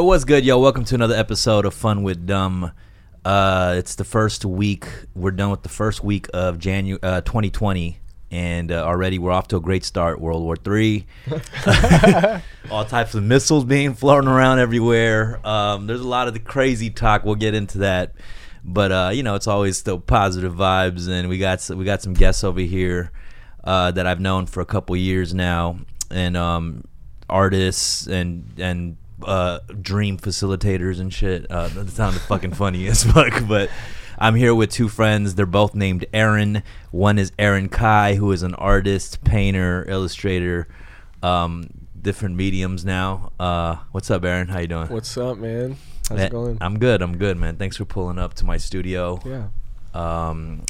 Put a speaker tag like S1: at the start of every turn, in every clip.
S1: Yo, what's good, yo? Welcome to another episode of Fun with Dumb. Uh, it's the first week. We're done with the first week of January uh, 2020, and uh, already we're off to a great start. World War Three, all types of missiles being floating around everywhere. Um, there's a lot of the crazy talk. We'll get into that, but uh, you know, it's always still positive vibes, and we got we got some guests over here uh, that I've known for a couple years now, and um, artists and and uh, dream facilitators and shit. Uh, that sounded fucking funny as fuck, but. I'm here with two friends. They're both named Aaron. One is Aaron Kai, who is an artist, painter, illustrator, um, different mediums now. Uh, what's up, Aaron? How you doing?
S2: What's up, man? How's
S1: Eh,
S2: it going?
S1: I'm good. I'm good, man. Thanks for pulling up to my studio.
S2: yeah.
S1: Um,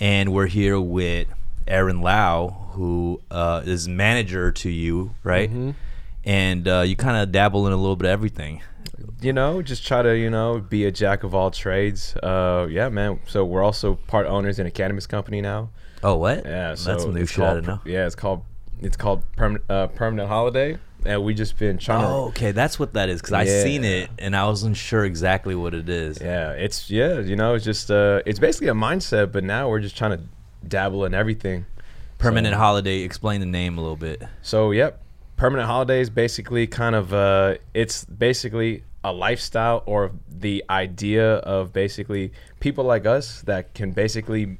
S1: and we're here with Aaron Lau, who uh, is manager to you, right?
S2: Mhm.
S1: And uh, you kind of dabble in a little bit of everything.
S3: you know, just try to, you know, be a jack of all trades. Uh, yeah, man. So we're also part owners in a cannabis company now.
S1: Oh, what?
S3: Yeah, so
S1: that's some new shit. I
S3: called-
S1: didn't know.
S3: Yeah, it's called it's called permanent uh, permanent holiday, and we just been trying
S1: Oh, okay, that's what that is. Because I seen it and I wasn't sure exactly what it is.
S3: Yeah, it's yeah, you know, it's just uh, it's basically a mindset, but now we're just trying to dabble in everything.
S1: Permanent
S3: So-
S1: holiday. Explain the name a little bit.
S3: So, yep, permanent holidays basically kind of uh, it's basically a lifestyle or the idea of basically people like us that can basically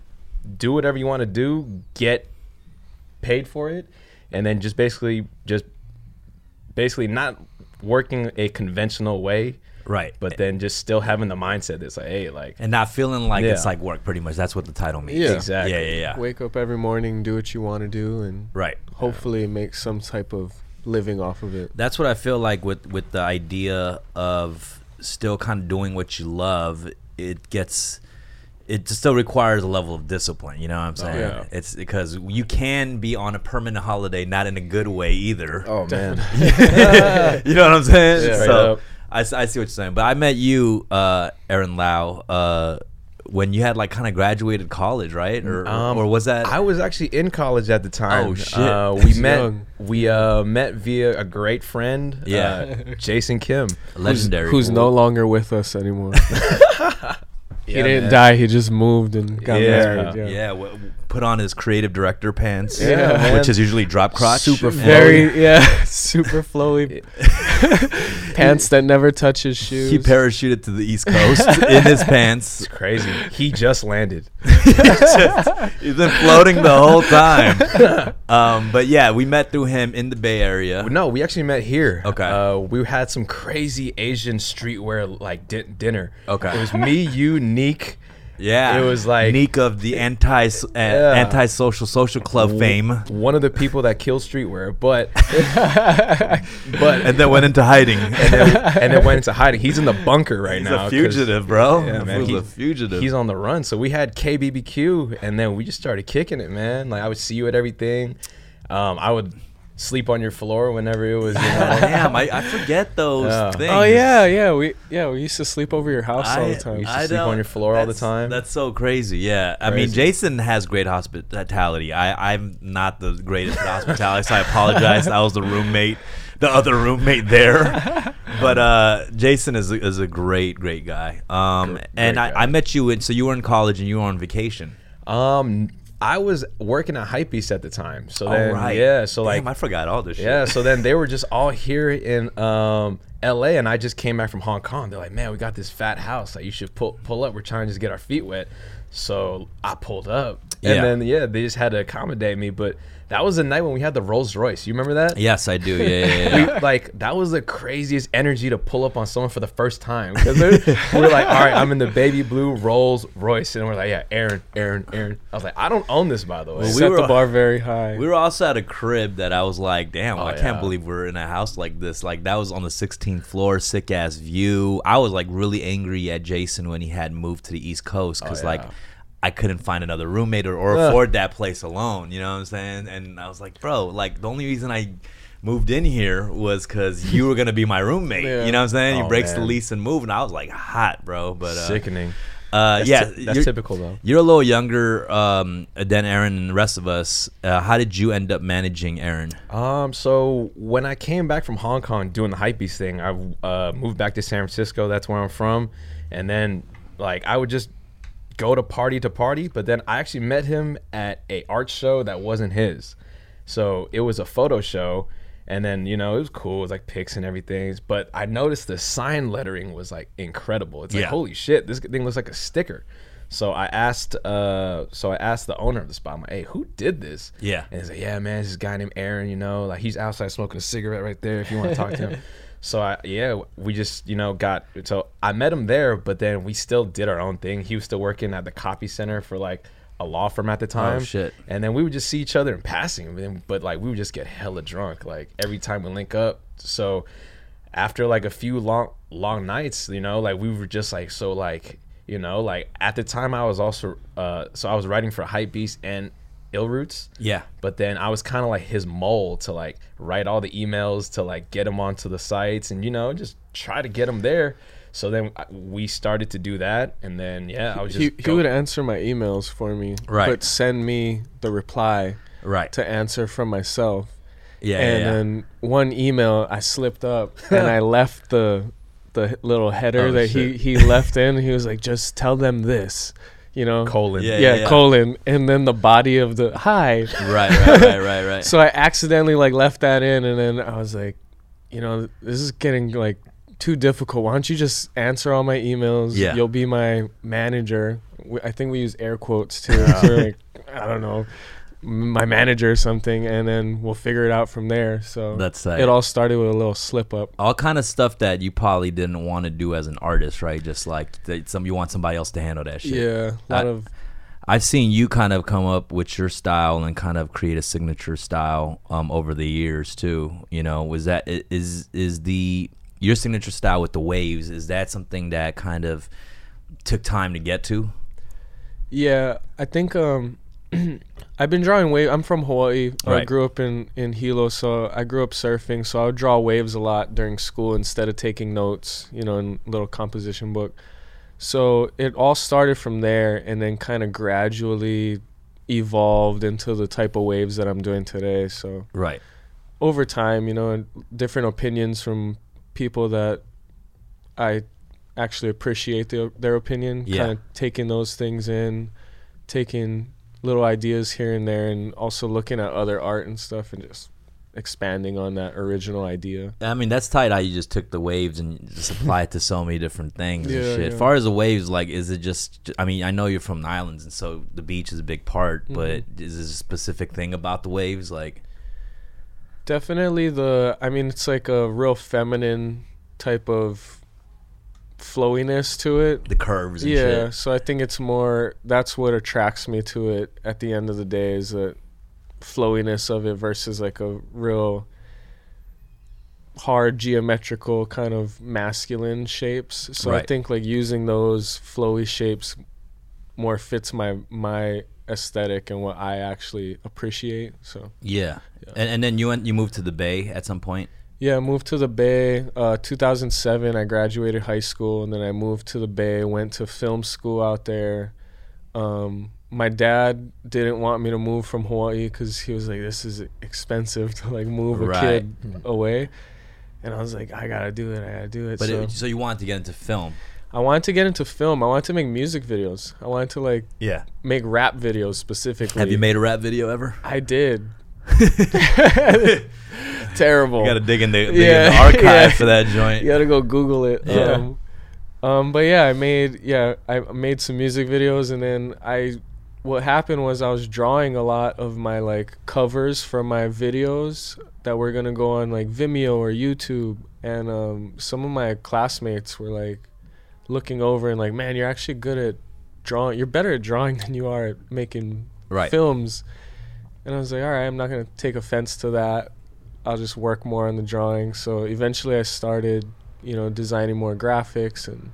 S3: do whatever you want to do, get paid for it, and then just basically just basically not working a conventional way,
S1: Right.
S3: but then just still having the mindset that's like, hey, like
S1: and not feeling like it's like work. Pretty much. That's what the title means.
S2: Yeah.
S3: exactly,
S1: Yeah. Yeah. Yeah.
S2: Wake up every morning, do what you want to do, and
S1: Right.
S2: hopefully make some type of living off of it.
S1: That's what I feel like with with the idea of still kind of doing what you love. It gets it still requires a level of discipline. You know what I'm saying?
S3: yeah.
S1: It's because you can be on a permanent holiday, not in a good way either.
S3: Oh man,
S1: you know what I'm saying?
S3: Yeah.
S1: So. I, I see what you're saying. But I met you, uh, Aaron Lau, uh, when you had like kind of graduated college, right? Or
S3: Um,
S1: or was that?
S3: I was actually in college at the time.
S1: Oh, shit.
S3: Uh, we met.
S2: young.
S3: We uh, met via a great friend.
S1: Yeah.
S3: uh, Jason Kim.
S1: legendary.
S2: Who's no longer with us anymore. he
S3: Yeah,
S2: didn't
S3: man.
S2: die. He just moved and got
S3: Yeah.
S2: married. Yeah.
S1: Yeah, w- put on his creative director pants,
S2: Yeah,
S3: man.
S1: which is usually drop crotch.
S3: Super
S1: And-
S2: Very yeah, super flowy pants that never touch his shoes.
S1: He parachuted to the East Coast in his pants.
S3: It's crazy. He just landed.
S1: He's been floating the whole time. Um, but yeah, we met through him in the Bay Area.
S3: No, we actually met here.
S1: Okay.
S3: Uh, we had some crazy Asian streetwear like di- dinner.
S1: Okay.
S3: It was me, you, Neek.
S1: Yeah,
S3: It was like-
S1: Neek of the anti uh, anti-social social club fame,
S3: One of the people that killed streetwear, but but
S1: and then went into hiding.
S3: and then, and then went into hiding. He's in the bunker right
S1: He's
S3: now.
S1: a fugitive, bro.
S3: Yeah, man,
S1: fool's
S3: he-
S1: a fugitive.
S3: He's on the run. So we had KBBQ, and then we just started kicking it, man. Like I would see you at everything. Um, I would sleep on your floor whenever it was. You know,
S1: Damn, I, I forget those
S3: Yeah.
S1: things.
S2: Oh yeah, yeah. We yeah we used to sleep over your house all the time.
S3: used to sleep on your floor all the time.
S1: That's so crazy. Yeah, I mean, Jason has great hospitality. I, I'm not the greatest at hospitality, so I apologize. I was the roommate, the other roommate there. But uh, Jason is a, is a great, great guy. Um,
S3: Great
S1: and I,
S3: guy.
S1: I met you in, so you were in college and you were on vacation.
S3: Um, I was working at Hypebeast at the time. So then,
S1: right.
S3: yeah. So
S1: Damn,
S3: like,
S1: I forgot all this shit.
S3: yeah. So then they were just all here in um L.A. and I just came back from Hong Kong. They're like, man, we got this fat house. Like, you should pull pull up. We're trying to just get our feet wet. So I pulled up, and
S1: Yeah.
S3: then yeah, they just had to accommodate me. But that was the night when we had the Rolls Royce. You remember that?
S1: Yes, I do. Yeah, yeah, yeah.
S3: we, like that was the craziest energy to pull up on someone for the first time because we're like, all right, I'm in the baby blue Rolls Royce, and we're like, yeah, Aaron, Aaron, Aaron. I was like, I don't own this by the way.
S1: Well, we
S2: Set
S1: were-
S2: the bar very high.
S1: We were also at a crib that I was like, damn,
S3: Oh,
S1: I can't
S3: yeah.
S1: believe we're in a house like this. Like that was on the 16th floor, sick ass view. I was like really angry at Jason when he had moved to the East Coast because
S3: Oh, yeah.
S1: like I couldn't find another roommate or, or afford that place alone. You know what I'm saying? And I was like, bro, like the only reason I moved in here was because you were gonna be my roommate.
S2: Yeah.
S1: You know what I'm saying?
S3: Oh,
S1: you breaks the lease and move, and I was like hot, bro. But uh,
S3: Sickening.
S1: Uh,
S3: That's
S1: yeah,
S3: ty- that's typical though.
S1: you're a little younger um, than Aaron and the rest of us. Uh, how did you end up managing Aaron?
S3: Um, so when I came back from Hong Kong doing the hypebeast thing, I uh, moved back to San Francisco. That's where I'm from, and then like I would just go to party to party. But then I actually met him at a art show that wasn't his, so it was a photo show. And then you know it was cool. It was like pics and everything. But I noticed the sign lettering was like incredible. It's like
S1: Yeah.
S3: holy shit, this thing looks like a sticker. So I asked, uh, so I asked the owner of the spot. I'm like, hey, who did this?
S1: Yeah.
S3: And he's like, yeah, man, this guy named Aaron, you know, like he's outside smoking a cigarette right there if you want to talk to him. So I, yeah, we just, you know, got, so I met him there, but then we still did our own thing. He was still working at the copy center for like a law firm at the time.
S1: Oh, shit.
S3: And then we would just see each other in passing, but, like we would just get hella drunk, like every time we link up. So after like a few long, long nights, you know, like we were just like, so like, you know, like at the time I was also, uh, so I was writing for Hype Beast and Ill Roots.
S1: Yeah.
S3: But then I was kind of like his mole to like write all the emails to like get him onto the sites and you know just try to get him there. So then uh, we started to do that, and then yeah, I was just
S2: He, he would answer my emails for me,
S1: Right.
S2: But send me the reply
S1: Right.
S2: to answer from myself.
S1: Yeah.
S2: and
S1: yeah, yeah.
S2: then one email I slipped up and I left the the little header
S3: Oh,
S2: that
S3: shit.
S2: he he left in. He was like, just tell them this, you know.
S3: colon.
S1: Yeah,
S2: yeah, colon, and then the body of the hi.
S1: right. Right. Right. Right. Right.
S2: So I accidentally like left that in, and then I was like, you know, this is getting like too difficult. Why don't you just answer all my emails?
S1: Yeah.
S2: You'll be my manager. We- I think we use air quotes too. so like, I don't know, m- my manager or something, and then we'll figure it out from there. So
S1: That's
S2: it all started with a little slip up.
S1: all kind of stuff that you probably didn't want to do as an artist, right? Just like that some you want somebody else to handle that shit.
S2: Yeah, a lot
S1: I-
S2: of
S1: I've seen you kind of come up with your style and kind of create a signature style um, over the years too. You know, was that is is the your signature style with the waves? Is that something that kind of took time to get to?
S2: Yeah, I think um I've been drawing wave. I'm from Hawaii. I grew up in in Hilo, so I grew up surfing. So I would draw waves a lot during school instead of taking notes, you know, in little composition book. So it all started from there, and then kind of gradually evolved into the type of waves that I'm doing today. So
S1: Right.
S2: over time, you know, and different opinions from people that I actually appreciate their, their opinion,
S1: Yeah.
S2: kind of taking those things in, taking little ideas here and there, and also looking at other art and stuff and just expanding on that original idea.
S1: I mean, that's tight how you just took the waves and just apply it to so many different things and
S2: Yeah,
S1: shit.
S2: yeah.
S1: Far as the waves, like, is it just, I mean, I know you're from the islands and so the beach is a big part, mm-hmm. but is there a specific thing about the waves? Like,
S2: Definitely the, I mean, it's like a real feminine type of flowiness to it.
S1: the curves and
S2: yeah
S1: shit.
S2: so i think it's more that's what attracts me to it at the end of the day is the flowiness of it versus like a real hard geometrical kind of masculine shapes so i think like using those flowy shapes more fits my my aesthetic and what i actually appreciate so
S1: Yeah.
S2: Yeah.
S1: And, and then you went, you moved to the Bay at some point.
S2: Yeah, I moved to the Bay. Uh, 2007, I graduated high school, and then I moved to the Bay. Went to film school out there. Um, my dad didn't want me to move from Hawaii because he was like, "This is expensive to like move a
S1: Right.
S2: kid away," and I was like, "I gotta do it. I gotta do it."
S1: But
S2: so
S1: it, so you wanted to get into film.
S2: I wanted to get into film. I wanted to make music videos. I wanted to like
S1: Yeah.
S2: make rap videos specifically.
S1: Have you made a rap video ever?
S2: I did. Terrible.
S1: You got to dig in the, dig
S2: Yeah,
S1: in the archive
S2: yeah.
S1: for that joint.
S2: you gotta go Google it.
S1: Yeah.
S2: Um, um, but yeah, I made yeah I made some music videos, and then I what happened was I was drawing a lot of my like covers for my videos that were gonna go on like Vimeo or YouTube, and um, some of my classmates were like looking over and like, man, you're actually good at drawing. You're better at drawing than you are at making
S1: Right.
S2: films. And I was like, all right, I'm not gonna take offense to that. I'll just work more on the drawing. So eventually, I started, you know, designing more graphics and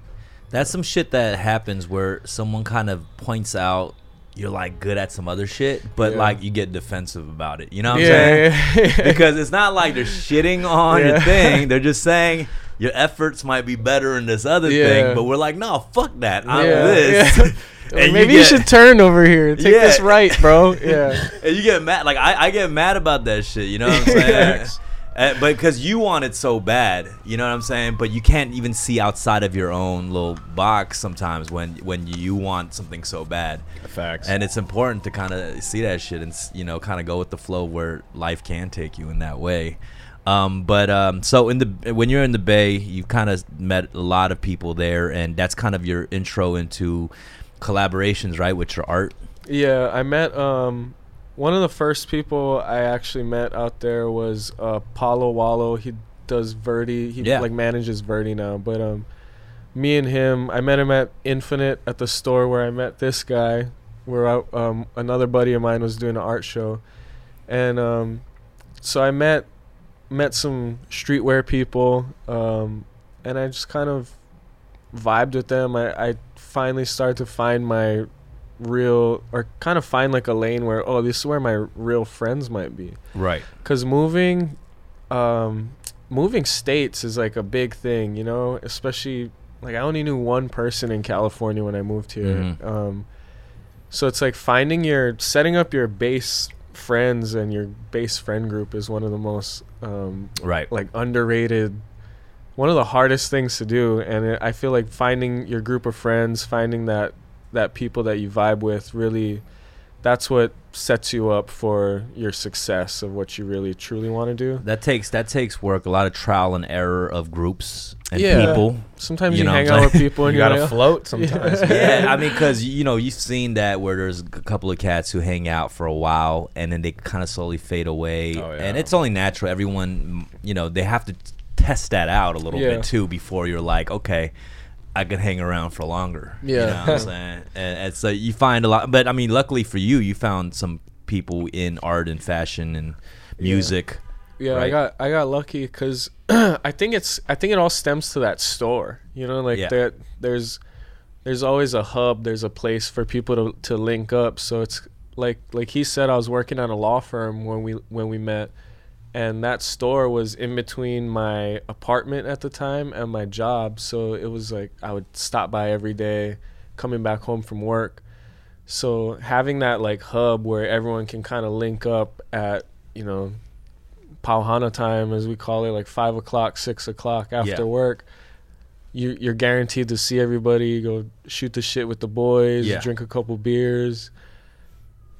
S1: That's some shit that happens where someone kind of points out you're like good at some other shit, but
S2: Yeah.
S1: like you get defensive about it. You know what I'm saying?
S2: yeah, yeah.
S1: because it's not like they're shitting on your thing. They're just saying your efforts might be better in this other
S2: Yeah.
S1: thing, but we're like, no, fuck that. I'm
S2: Yeah,
S1: this.
S2: yeah.
S1: And
S2: Maybe
S1: you
S2: you, should turn over here. Take this right, bro. Yeah.
S1: and you get mad. Like I, I get mad about that shit. You know what I'm saying? Uh, but because you want it so bad, you know what I'm saying. But you can't even see outside of your own little box sometimes when when you want something so bad.
S3: Facts.
S1: And it's important to kind of see that shit and you know kind of go with the flow where life can take you in that way. Um, but um, so in the when you're in the Bay, you've kind of met a lot of people there, and that's kind of your intro into collaborations, right, with your art.
S2: Yeah, I met um one of the first people I actually met out there was uh Paulo Wallo. He does Verdi. He
S1: Yeah.
S2: like manages Verdi now. But um me and him I met him at Infinite at the store where I met this guy where I, um another buddy of mine was doing an art show. And um so I met met some streetwear people um and I just kind of vibed with them. I, I finally start to find my real or kind of find like a lane where oh this is where my real friends might be
S1: Right.
S2: because moving um moving states is like a big thing you know especially like i only knew one person in california when i moved here
S1: Mhm.
S2: um so it's like finding your setting up your base friends and your base friend group is one of the most um
S1: Right.
S2: like underrated one of the hardest things to do and it, i feel like finding your group of friends finding that that people that you vibe with really that's what sets you up for your success of what you really truly want to do
S1: That takes that takes work. A lot of trial and error of groups and
S2: Yeah.
S1: people.
S2: sometimes
S1: You
S2: you,
S1: know
S2: hang out with people and
S3: you gotta
S2: like, oh.
S3: float sometimes.
S1: yeah, I mean, because you know you've seen that where there's a couple of cats who hang out for a while and then they kind of slowly fade away,
S3: Oh, yeah.
S1: and it's only natural. Everyone, you know, they have to test that out a little
S2: Yeah.
S1: bit too before you're like, okay, I could hang around for longer. Yeah, you
S2: Yeah.
S1: know what I'm saying, and, and so you find a lot. But I mean, luckily for you, you found some people in art and fashion and music.
S2: Yeah, I
S1: right?
S2: got I got lucky because I think it's I think it all stems to that store. You know, like
S1: Yeah.
S2: that there's there's always a hub. There's a place for people to to link up. So it's like like he said, I was working at a law firm when we when we met, and that store was in between my apartment at the time and my job. So it was like I would stop by every day, coming back home from work. So having that like hub where everyone can kind of link up at you know Pauhana time, as we call it, like five o'clock, six o'clock after
S1: Yeah.
S2: work. You you're guaranteed to see everybody, go shoot the shit with the boys,
S1: Yeah.
S2: drink a couple beers,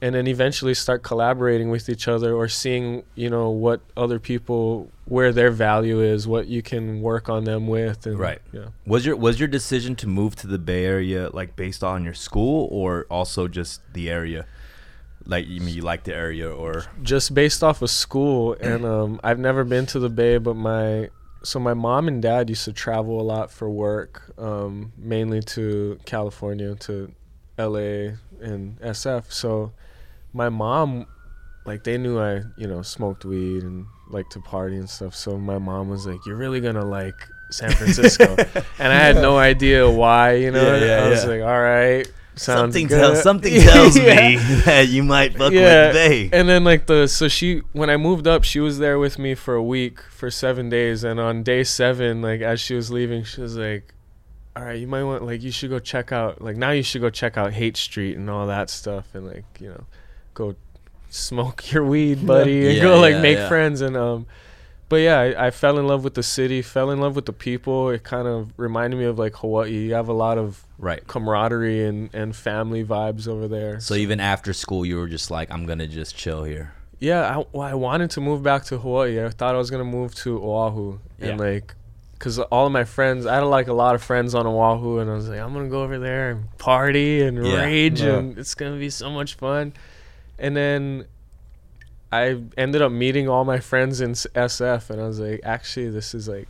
S2: and then eventually start collaborating with each other or seeing you know what other people where their value is, what you can work on them with, and
S1: Right.
S2: yeah.
S1: Was your was your decision to move to the Bay Area like based on your school or also just the area? Like you mean you like the area or
S2: just based off of school and um I've never been to the bay but my so my mom and dad used to travel a lot for work um mainly to California to LA and SF so my mom like they knew I you know smoked weed and liked to party and stuff. So my mom was like you're really going to like San Francisco. And I had no idea why you know?
S1: Yeah, yeah,
S2: I was
S1: yeah.
S2: like all right sounds
S1: something
S2: good.
S1: tells something tells me that you might fuck with Bay.
S2: And then like the so she when I moved up, she was there with me for a week for seven days, and on day seven, like as she was leaving, she was like, "All right, you might want like you should go check out like now you should go check out Haight Street and all that stuff, and like you know, go smoke your weed, buddy, and
S1: Yeah,
S2: go like
S1: yeah,
S2: make
S1: yeah.
S2: friends and um." But yeah, I, I fell in love with the city, fell in love with the people. It kind of reminded me of like Hawaii. You have a lot of
S1: Right.
S2: camaraderie and, and family vibes over there.
S1: So even after school, you were just like, I'm gonna just chill here.
S2: Yeah, I, well, I wanted to move back to Hawaii. I thought I was gonna move to Oahu, and
S1: Yeah.
S2: like, cause all of my friends, I had like a lot of friends on Oahu, and I was like, I'm gonna go over there and party and
S1: Yeah.
S2: rage,
S3: Yeah.
S2: and it's gonna be so much fun. And then I ended up meeting all my friends in SF, and I was like, actually, this is like,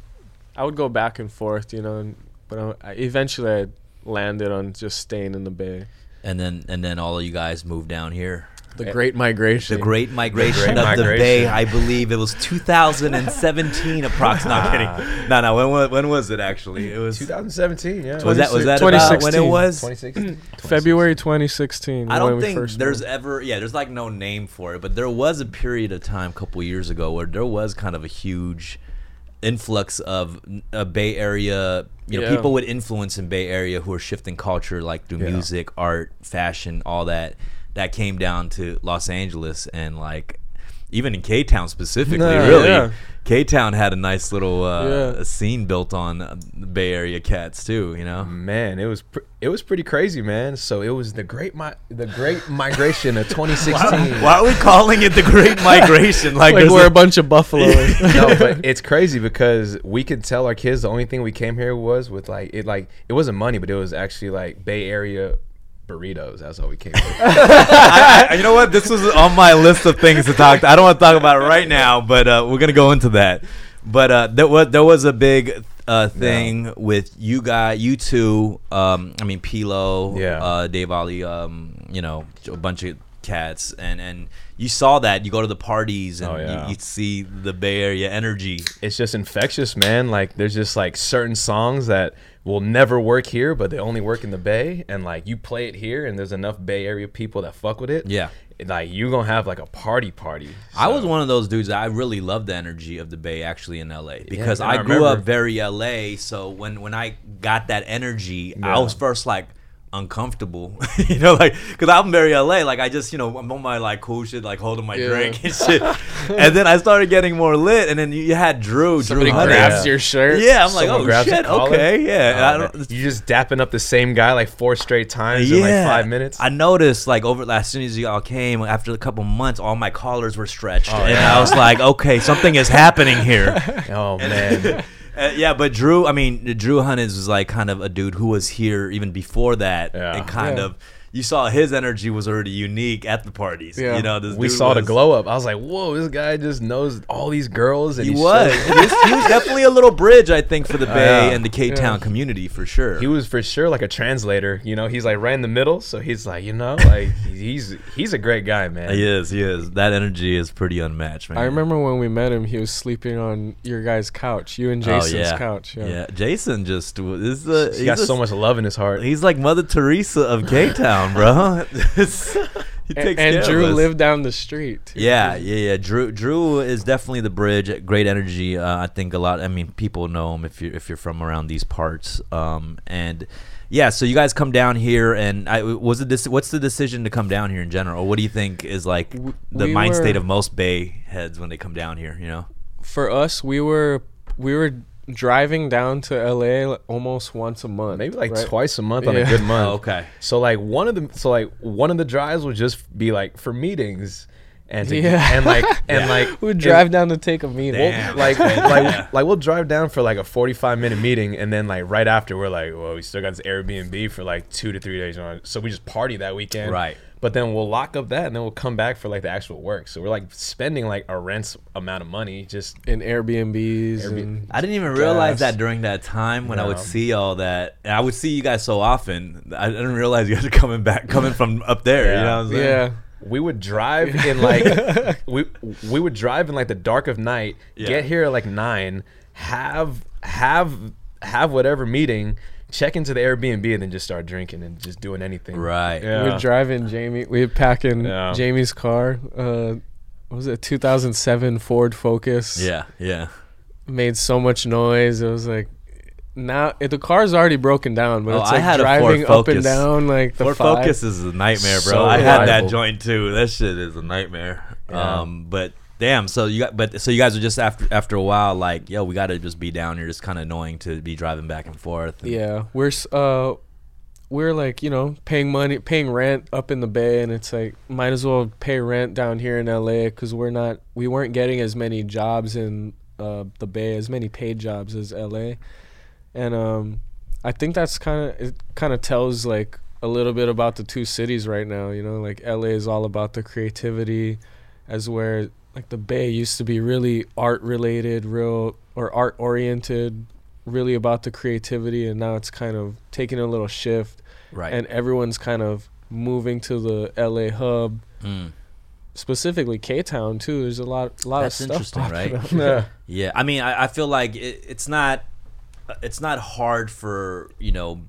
S2: I would go back and forth, you know, and, but I, eventually I landed on just staying in the Bay.
S1: And then and then all of you guys moved down here.
S2: The Great Migration.
S1: The Great Migration
S3: Great
S1: of the Bay. I believe it was 2017 approximately. No, kidding. No, no. When, wa- when was it actually? It was.
S3: 2017, yeah.
S1: Was that was that about when it was?
S3: 2016. Mm.
S2: February 2016.
S1: I don't
S2: we
S1: think
S2: first
S1: there's
S2: moved.
S1: ever yeah there's like no name for it but there was a period of time a couple years ago where there was kind of a huge influx of a Bay Area. You know,
S2: Yeah.
S1: people with influence in Bay Area who are shifting culture, like through
S3: Yeah.
S1: music, art, fashion, all that. That came down to Los Angeles and like even in K Town specifically.
S2: Yeah,
S1: really,
S2: yeah.
S1: K Town had a nice little uh,
S2: Yeah.
S1: scene built on the Bay Area cats too. You know.
S3: Man, it was pr- it was pretty crazy, man. So it was the great mi- the great migration of 2016.
S1: Why are we calling it the Great Migration? Like,
S2: Like we're
S1: a-
S2: a bunch of buffaloes.
S3: no, but it's crazy because we could tell our kids the only thing we came here was with like it like it wasn't money, but it was actually like Bay Area burritos. That's all we came.
S1: I, I- you know what? This was on my list of things to talk. I don't want to talk about it right now, but uh, we're gonna go into that. But uh, there was there was a big uh, thing with you guys, you two. Um, I mean, Pilo,
S3: Yeah.
S1: uh, Dave Ali. Um, you know, a bunch of cats, and and you saw that. You go to the parties, and
S3: Oh, yeah.
S1: you, you see the Bay Area energy.
S3: it's just infectious, man. Like there's just like certain songs that will never work here, but they only work in the Bay, and like you play it here, and there's enough Bay Area people that fuck with it.
S1: Yeah.
S3: like you're gonna have like a party party.
S1: I was one of those dudes. that I really loved the energy of the Bay actually in LA because
S3: man,
S1: I,
S3: I
S1: grew up very LA. So when when I got that energy, I was first like uncomfortable, you know, like because I'm very LA. Like I just you know I'm on my like cool shit, like holding my
S2: Yeah.
S1: drink and shit. and then I started getting more lit, and then you, you had Drew.
S2: Somebody
S1: Drew Hunter.
S2: grabs
S3: Yeah.
S2: your shirt.
S1: Yeah, I'm like, oh shit, okay, yeah.
S3: Oh,
S1: don't,
S3: you just dapping up the same guy like four straight times in like five minutes.
S1: I noticed like over as soon as y'all came after a couple months, all my collars were stretched,
S3: Oh,
S1: and
S3: yeah.
S1: I was like, okay, something is happening here.
S3: oh man.
S1: Uh, yeah, but Drew, I mean, Drew Hunnins was like kind of a dude who was here even before that,
S3: Yeah.
S1: and kind
S2: Yeah.
S1: of you saw his energy was already unique at the parties.
S2: Yeah.
S1: You know, this
S3: we
S1: dude
S3: saw the glow up. I was like, "Whoa, this guy just knows all these girls." And
S1: He
S3: he's
S1: was.
S3: so-
S1: he was. He was definitely a little bridge, I think, for the Bay
S3: Yeah.
S1: and the K Town
S2: Yeah.
S1: community for sure.
S3: he was for sure like a translator. You know, he's like right in the middle. So he's like, you know, like he's he's a great guy, man.
S1: He is. He is. That energy is pretty unmatched, man.
S2: I remember when we met him, he was sleeping on your guys' couch, you and
S1: Oh,
S2: Jason's
S1: yeah.
S2: couch. Yeah.
S1: Yeah. Jason just is the.
S3: He got
S1: he's
S3: so much love in his heart.
S1: He's like Mother Teresa of K Town, bro. he takes
S2: And,
S1: care
S2: Drew lived down the street. too.
S1: Yeah, yeah, yeah. Drew, Drew is definitely the bridge. Great energy. Uh, I think a lot. I mean, people know him if you're if you're from around these parts. Um, and yeah, so you guys come down here, and I was it this. What's the decision to come down here in general? What do you think is like the
S2: we
S1: mind state of most Bay heads when they come down here? You know.
S2: For us, we were we were driving down to LA almost once a month.
S3: Maybe like
S2: right?
S3: twice a month on a good month.
S1: Oh, okay.
S3: So like one of the so like one of the drives would just be like for meetings and to,
S2: Yeah.
S3: and like and like
S2: We'd
S3: and-
S2: drive down to take a meeting.
S1: Damn.
S3: like
S1: Yeah.
S3: like like we'll drive down for like a 45 minute meeting and then like right after we're like well we still got this airbnb for like two to three days on so we just party that weekend
S1: Right.
S3: But then we'll lock up that and then we'll come back for like the actual work so we're like spending like a rent amount of money just
S2: in Airbnbs.
S3: Airbnb-
S2: and
S1: I didn't even realize
S2: gas.
S1: that during that time when I would see all that. And I would see you guys so often. I didn't realize you guys are coming back, coming from up there. You
S3: Yeah.
S1: know what I'm saying?
S2: Yeah.
S3: we would drive in like we we would drive in like the dark of night
S1: Yeah.
S3: get here at like nine have have have whatever meeting check into the airbnb and then just start drinking and just doing anything
S1: Right.
S3: Yeah.
S2: We'd driving Jamie. We'd packing
S3: Yeah.
S2: Jamie's car. Uh, what was it 2007 Ford Focus?
S1: Yeah. Yeah.
S2: Made so much noise. It was like now it, the car's already broken down, but
S1: Oh,
S2: it's
S1: I
S2: like
S1: had a
S2: driving
S1: Ford
S2: up and
S1: Focus.
S2: down like the
S1: Ford
S2: five.
S1: Focus is a nightmare, bro.
S3: So
S1: I had that joint too. That shit is a nightmare.
S3: Yeah.
S1: Um, but damn, so you got, but so you guys are just after after a while, like, yo, we got to just be down here. It's kind of annoying to be driving back and forth. and-
S2: Yeah, we're uh, we're like you know paying money, paying rent up in the Bay, and it's like might as well pay rent down here in LA because we're not, we weren't getting as many jobs in uh, the Bay, as many paid jobs as LA, and um, I think that's kind of it. Kind of tells like a little bit about the two cities right now. You know, like LA is all about the creativity, as where like the Bay used to be really art related, real or art oriented, really about the creativity, and now it's kind of taking a little shift,
S1: Right.
S2: and everyone's kind of moving to the LA hub,
S1: Mm.
S2: specifically K Town too. There's a lot, a lot
S1: That's
S2: of stuff.
S1: interesting, right?
S3: yeah
S1: Yeah, I mean, I, I feel like it, it's not it's not hard for you know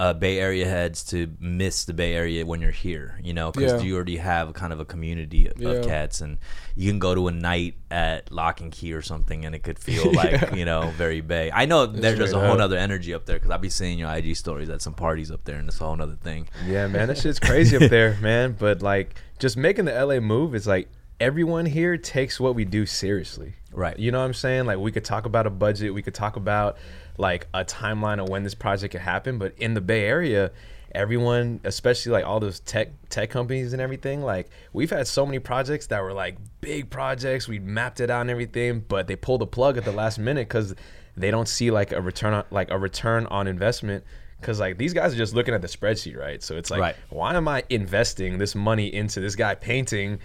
S1: uh, Bay Area heads to miss the Bay Area when you're here, you know, because
S2: Yeah.
S1: you already have kind of a community of,
S2: Yeah.
S1: of cats, and you can go to a night at Lock and Key or something, and it could feel like
S2: Yeah.
S1: you know very Bay. I know there, there's just
S3: a
S1: whole
S3: up.
S1: other energy up there because I'll be seeing your IG stories at some parties up there, and it's a whole other thing.
S3: Yeah, man, that shit's crazy up there, man. But like, just making the LA move is like everyone here takes what we do seriously.
S1: Right.
S3: You know what I'm saying? Like, we could talk about a budget, we could talk about like a timeline of when this project could happen, but in the Bay Area. Everyone, especially like all those tech tech companies and everything, like we've had so many projects that were like big projects. We mapped it out and everything, but they pulled the plug at the last minute because they don't see like a return on like a return on investment because like these guys are just looking at the spreadsheet right so it's like
S1: Right.
S3: why am i investing this money into this guy painting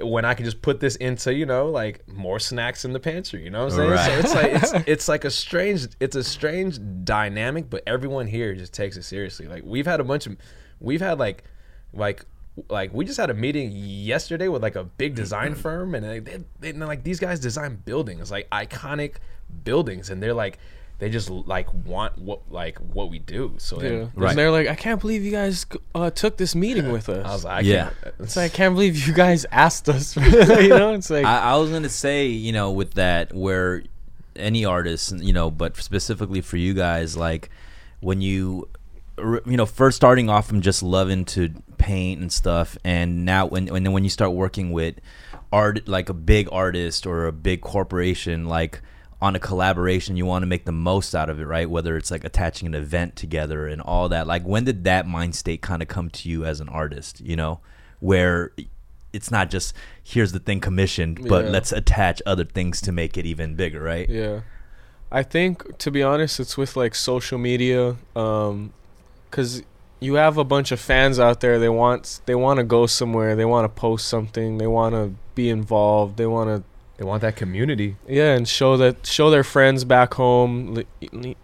S3: when i can just put this into you know like more snacks in the pantry you know what i'm saying
S1: Right.
S3: so it's like it's, it's like a strange it's a strange dynamic but everyone here just takes it seriously like we've had a bunch of we've had like like like we just had a meeting yesterday with like a big design firm and they, they, and, like these guys design buildings like iconic buildings and they're like they just like want what like what we do so
S2: Yeah.
S3: then
S1: Right.
S2: They're like, I can't believe you guys uh, took this meeting with us.
S3: I was like I
S1: Yeah.
S3: can't,
S2: it's like I can't believe you guys asked us. you know, it's like
S1: I, I was gonna say, you know, with that, where any artist, you know, but specifically for you guys, like when you, you know, first starting off from just loving to paint and stuff, and now when and then when you start working with art, like a big artist or a big corporation, like on a collaboration, you want to make the most out of it, right? Whether it's like attaching an event together and all that. Like, when did that mind state kind of come to you as an artist? You know, where it's not just here's the thing commissioned, but
S2: Yeah.
S1: let's attach other things to make it even bigger, right?
S2: Yeah. I think to be honest, it's with like social media um cuz you have a bunch of fans out there they want they want to go somewhere, they want to post something, they want to be involved, they want to
S3: they want that community
S2: yeah, and show that show their friends back home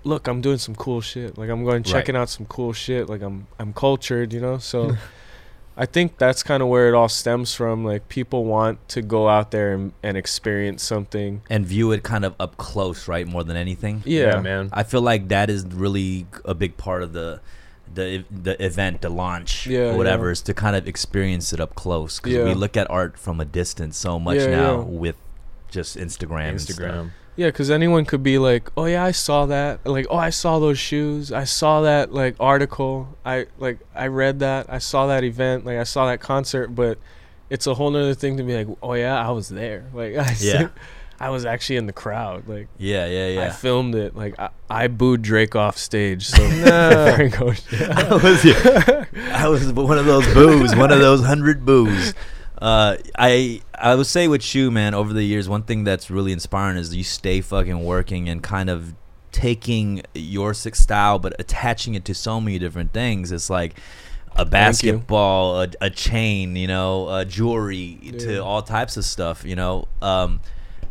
S2: look, I'm doing some cool shit. Like I'm going
S1: Right.
S2: checking out some cool shit. Like I'm I'm cultured, you know? So I think that's kind of where it all stems from. Like people want to go out there and, and experience something.
S1: And view it kind of up close, right? More than anything.
S2: Yeah,
S3: man
S1: I feel like that is really a big part of the the the event, the launch,
S2: Yeah,
S1: whatever,
S2: yeah.
S1: is to kind of experience it up close. Because
S2: Yeah.
S1: we look at art from a distance so much
S2: Yeah,
S1: now
S2: yeah.
S1: with just Instagram.
S3: instagram
S2: Yeah, because anyone could be like, "Oh yeah, I saw that." Like, "Oh, I saw those shoes. I saw that like article. I like I read that. I saw that event. Like I saw that concert." But it's a whole nother thing to be like, "Oh yeah, I was there. Like I
S1: Yeah.
S2: I was actually in the crowd. Like
S1: Yeah, yeah, yeah.
S2: I filmed it. Like I, I booed Drake off stage. So
S3: No.
S2: there you go.
S1: I was, I was one of those boos, one of those hundred boos. Uh, I I would say with you, man, over the years, one thing that's really inspiring is you stay fucking working and kind of taking your six style, but attaching it to so many different things. It's like a basketball, a, a chain, you know, uh, jewelry,
S2: Yeah.
S1: to all types of stuff, you know. Um,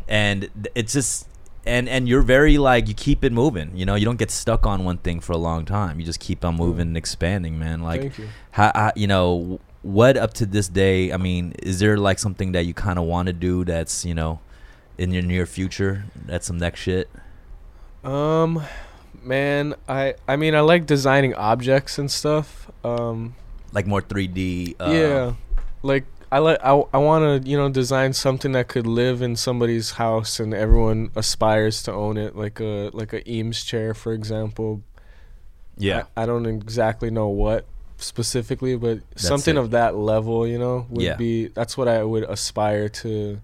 S1: and it's just and and you're very like you keep it moving you know you don't get stuck on one thing for a long time you just keep on moving and expanding man like
S2: Thank you.
S1: how, how you know what up to this day i mean is there like something that you kind of want to do that's you know in your near future that's some next shit
S2: Um, man, I I mean I like designing objects and stuff. Um,
S1: like more 3d uh,
S2: yeah, like I like I, I want to you know design something that could live in somebody's house and everyone aspires to own it, like a like a Eames chair, for example.
S1: yeah
S2: I, I don't exactly know what specifically, but something
S1: it.
S2: of that level, you know, would
S1: Yeah.
S2: be that's what I would aspire to.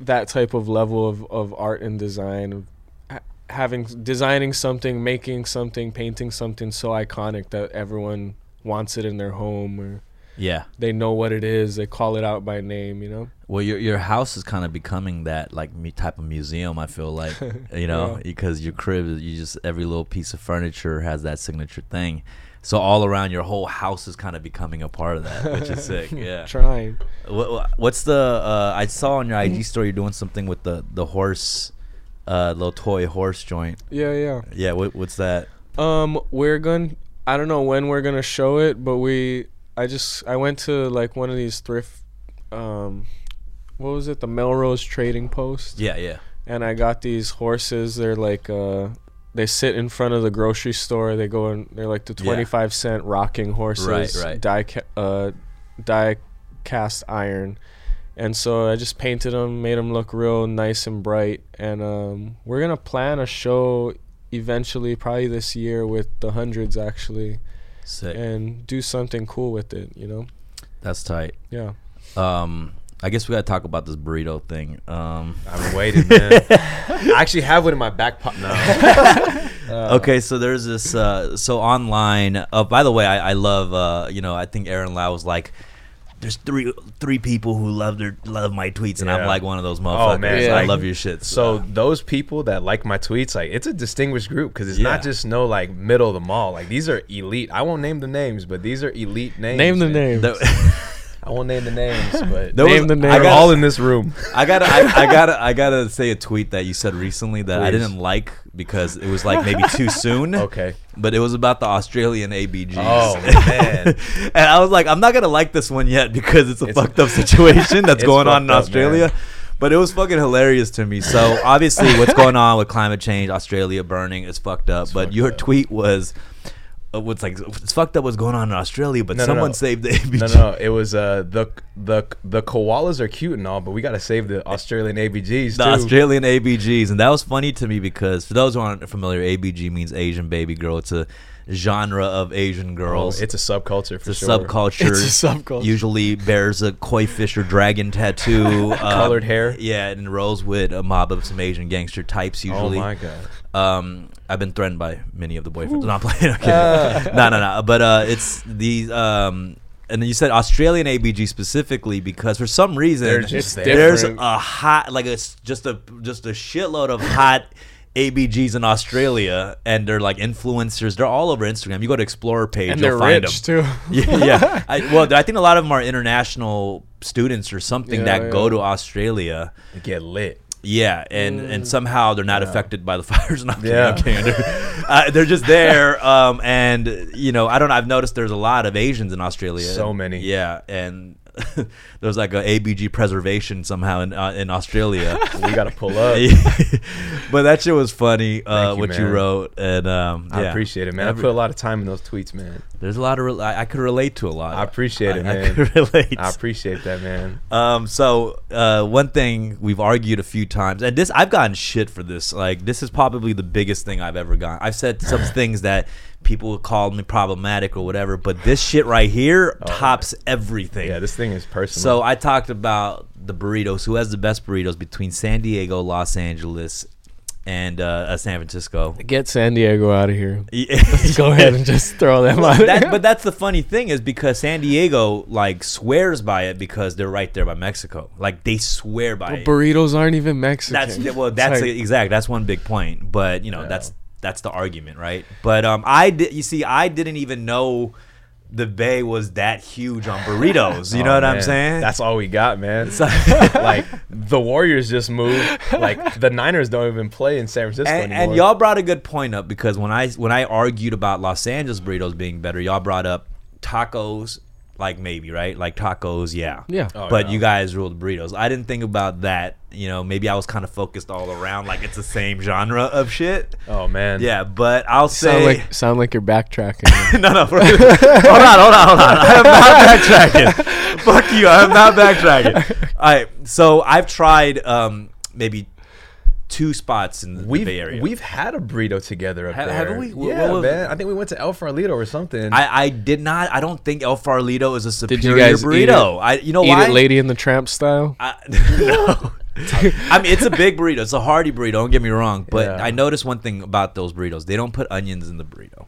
S2: That type of level of, of art and design, of having designing something, making something, painting something so iconic that everyone wants it in their home or
S1: yeah
S2: they know what it is. They call it out by name, you know.
S1: well your your house is kind of becoming that like me type of museum i feel like you know
S2: Yeah.
S1: because your crib you just every little piece of furniture has that signature thing so all around your whole house is kind of becoming a part of that which is sick yeah
S2: Trying.
S1: What, what- what's the? Uh, I saw on your IG story you're doing something with the the horse, uh, little toy horse joint.
S2: Yeah, yeah.
S1: Yeah, what, what's that?
S2: Um, we're going. I don't know when we're gonna show it, but we. I just I went to like one of these thrift. Um, what was it? The Melrose Trading Post.
S1: Yeah, yeah.
S2: And I got these horses. They're like uh, they sit in front of the grocery store. They go and they're like the
S1: Yeah.
S2: 25 cent rocking horses,
S1: Right, right.
S2: die ca- uh, die cast iron. And so I just painted them, made them look real nice and bright. And um, we're gonna plan a show eventually, probably this year, with the hundreds actually,
S1: Sick.
S2: and do something cool with it. You know?
S1: That's tight.
S2: Yeah.
S1: Um, I guess we gotta talk about this burrito thing. Um,
S3: I'm waiting, man. I actually have one in my back pocket. No.
S1: okay, so there's this. Uh, so online. Uh, by the way, I, I love. Uh, you know, I think Aaron Lau was like. There's three three people who love their love my tweets, and I'm like one of those motherfuckers.
S3: man,
S2: Yeah.
S1: I love your shit.
S3: So those people that like my tweets, like it's a distinguished group because it's
S1: Yeah.
S3: not just no like middle of the mall. Like these are elite. I won't name the names, but these are elite names.
S2: Name the
S3: man.
S2: names.
S1: There-
S3: I won't name the names, but
S2: Name
S1: was-
S2: the
S1: I gotta-
S3: all in this room.
S1: I gotta, I, I gotta, I gotta say a tweet that you said recently that I didn't like because it was like maybe too soon.
S3: Okay.
S1: But it was about the Australian ABGs.
S3: Oh, man.
S1: and I was like, I'm not gonna like this one yet because it's a
S3: It's-
S1: fucked up situation that's going on in
S3: fucked up,
S1: Australia.
S3: man.
S1: But it was fucking hilarious to me. So obviously, what's going on with climate change, Australia burning, is fucked up. but
S3: fucked
S1: your
S3: up.
S1: tweet was, what's like, it's fucked up what's going on in Australia, but
S3: No, no,
S1: someone
S3: no.
S1: saved the ABG.
S3: No, no, no. It was uh the the the koalas are cute and all, but we gotta save the Australian ABGs
S1: the
S3: too.
S1: Australian ABGs, and that was funny to me because for those who aren't familiar, ABG means Asian baby girl. It's a genre of Asian
S3: Oh,
S1: girls.
S3: it's a subculture for
S1: it's a
S3: sure.
S1: subculture.
S2: It's a subculture.
S1: Usually bears a koi fish or dragon tattoo, um,
S3: Colored hair.
S1: Yeah, and rolls with a mob of some Asian gangster types. Usually.
S3: Oh my god.
S1: um, I've been threatened by many of the boyfriends. Not playing. I'm kidding. no, no, no. But uh, it's these. Um, and then you said Australian ABG specifically because for some reason
S3: They're just
S1: there's
S2: different.
S1: a hot like it's just a just a shitload of hot ABGs in Australia, and they're like influencers. They're all over Instagram. You go to Explorer page,
S2: and
S1: you'll
S2: they're
S1: find
S2: rich
S1: them.
S2: too.
S1: yeah, yeah. I, well, I think a lot of them are international students or something
S2: Yeah,
S1: that go to Australia.
S3: They get lit.
S1: Yeah, and and somehow they're not affected by the fires. Not
S3: Yeah.
S1: yeah, they're, uh, they're just there. Um, and you know, I don't. know, I've noticed there's a lot of Asians in Australia.
S3: So many.
S1: Yeah, and there's like a ABG preservation somehow in uh, in Australia.
S3: We gotta pull up.
S1: but that shit was funny. Uh,
S3: you,
S1: what you wrote, and um,
S3: I appreciate it, man.
S1: Every-
S3: I put a lot of time in those tweets, man.
S1: There's a lot of. Re- I, I could relate to a lot.
S3: I appreciate it,
S1: I, I
S3: man.
S1: could relate.
S3: I appreciate that, man.
S1: Um, so uh, one thing we've argued a few times, and this I've gotten shit for this. Like this is probably the biggest thing I've ever gotten. I've said some things that people called me problematic or whatever, but this shit right here tops everything.
S3: Yeah, this thing is personal.
S1: so I talked about the burritos. Who has the best burritos between San Diego, Los Angeles, and uh, uh, San Francisco?
S2: Get San Diego out of here.
S1: Let's
S2: Go ahead and just throw them out.
S1: that, but that's the funny thing is because San Diego like swears by it because they're right there by Mexico. Like they swear by it.
S2: burritos aren't even Mexican.
S1: That's well, that's
S2: like-
S1: exact. That's one big point. But you know,
S3: Yeah.
S1: that's that's the argument, right? But um, I did. You see, I didn't even know the Bay was that huge on burritos. You know
S3: Oh,
S1: what I'm saying?
S3: That's all we got, man.
S1: So-
S3: like the Warriors just moved. Like the Niners don't even play in San Francisco
S1: and,
S3: anymore.
S1: and y'all brought a good point up because when I when I argued about Los Angeles burritos being better, y'all brought up tacos. Like maybe right, like tacos, yeah,
S2: Yeah.
S3: Oh,
S1: but
S3: yeah.
S1: you guys ruled burritos. I didn't think about that. You know, maybe I was kind of focused all around, like it's the same genre of shit.
S3: oh man.
S1: Yeah, but I'll
S2: sound
S1: say
S2: like sound like you're backtracking.
S1: no, no. For, hold on, hold on, hold on. I am not backtracking. Fuck you. I am not backtracking. All right. So I've tried um, maybe two spots in the
S3: We've
S1: Bay Area.
S3: we've had a burrito together up
S1: Ha-
S3: there.
S1: haven't we?
S3: Yeah,
S1: what was-
S3: man. I think we went to El Farolito or something.
S1: I, I did not. I don't think El Farolito is a superior
S2: Did you guys eat
S1: burrito.
S2: it-
S1: I, you know
S2: Eat
S1: why?
S2: it Lady in the Tramp style.
S1: I, no. I mean, it's a big burrito. It's a hearty burrito. Don't get me wrong. But
S3: Yeah.
S1: I noticed one thing about those burritos: they don't put onions in the burrito.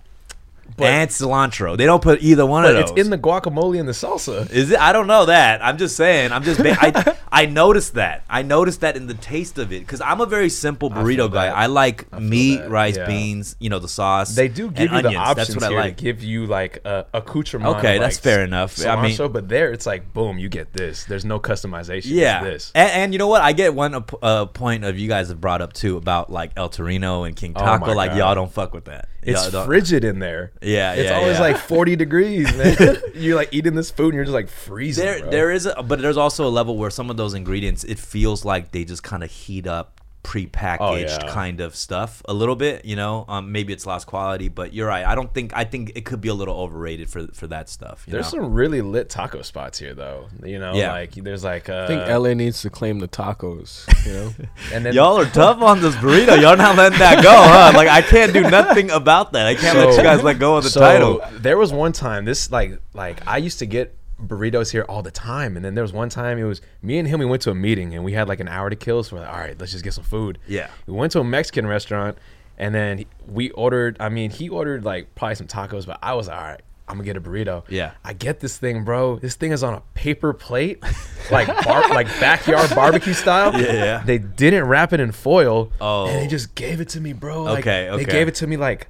S3: But-
S1: and cilantro. They don't put either one
S3: but
S1: of
S3: it's in the guacamole and the salsa.
S1: Is it? I don't know that. I'm just saying. I'm just. I I noticed that. I noticed that in the taste of it because I'm a very simple burrito
S3: feel
S1: guy. I like
S3: I
S1: meat,
S3: that,
S1: rice,
S3: yeah.
S1: beans. You know the sauce.
S3: They do give
S1: and
S3: you the
S1: onions.
S3: options
S1: That's what I like.
S3: to give you like a accoutrement.
S1: Okay, that's
S3: like,
S1: fair enough. I mean-
S3: cilantro, but there it's like boom, you get this. There's no customization.
S1: Yeah,
S3: this.
S1: And, and you know what? I get one uh, point of you guys have brought up too about like El Torino and King
S3: Oh
S1: Taco.
S3: my
S1: like
S3: God.
S1: y'all don't fuck with that.
S3: It's frigid in there.
S1: Yeah,
S3: it's
S1: yeah,
S3: always
S1: yeah.
S3: like 40 degrees, man. you're like eating this food and you're just like freezing.
S1: There,
S3: bro.
S1: there is, a, but there's also a level where some of those ingredients, it feels like they just kind of heat up prepackaged
S3: yeah.
S1: kind of stuff a little bit. You know, um, maybe it's lost quality, but you're right. I don't think I think it could be a little overrated for for that stuff. You
S3: There's
S1: know?
S3: some really lit taco spots here, though. You know,
S1: Yeah.
S3: like there's like uh,
S2: I think LA needs to claim the tacos. You know,
S3: and then
S1: Y'all are tough on this burrito. Y'all not letting that go, huh? Like I can't do nothing about that. I can't let you guys let go of the
S3: so
S1: title.
S3: There was one time this like like I used to get burritos here all the time, and then there was one time it was me and him. We went to a meeting and we had like an hour to kill, so we're like, all right, let's just get some food.
S1: Yeah.
S3: we went to a Mexican restaurant, and then we ordered. I mean, he ordered like probably some tacos, but I was like, all right. I'm gonna get a burrito.
S1: Yeah.
S3: I get this thing, bro. This thing is on a paper plate, like bar- like backyard barbecue style.
S1: Yeah, yeah.
S3: They didn't wrap it in foil.
S1: Oh.
S3: and they just gave it to me, bro. Like,
S1: Okay, okay.
S3: They gave it to me like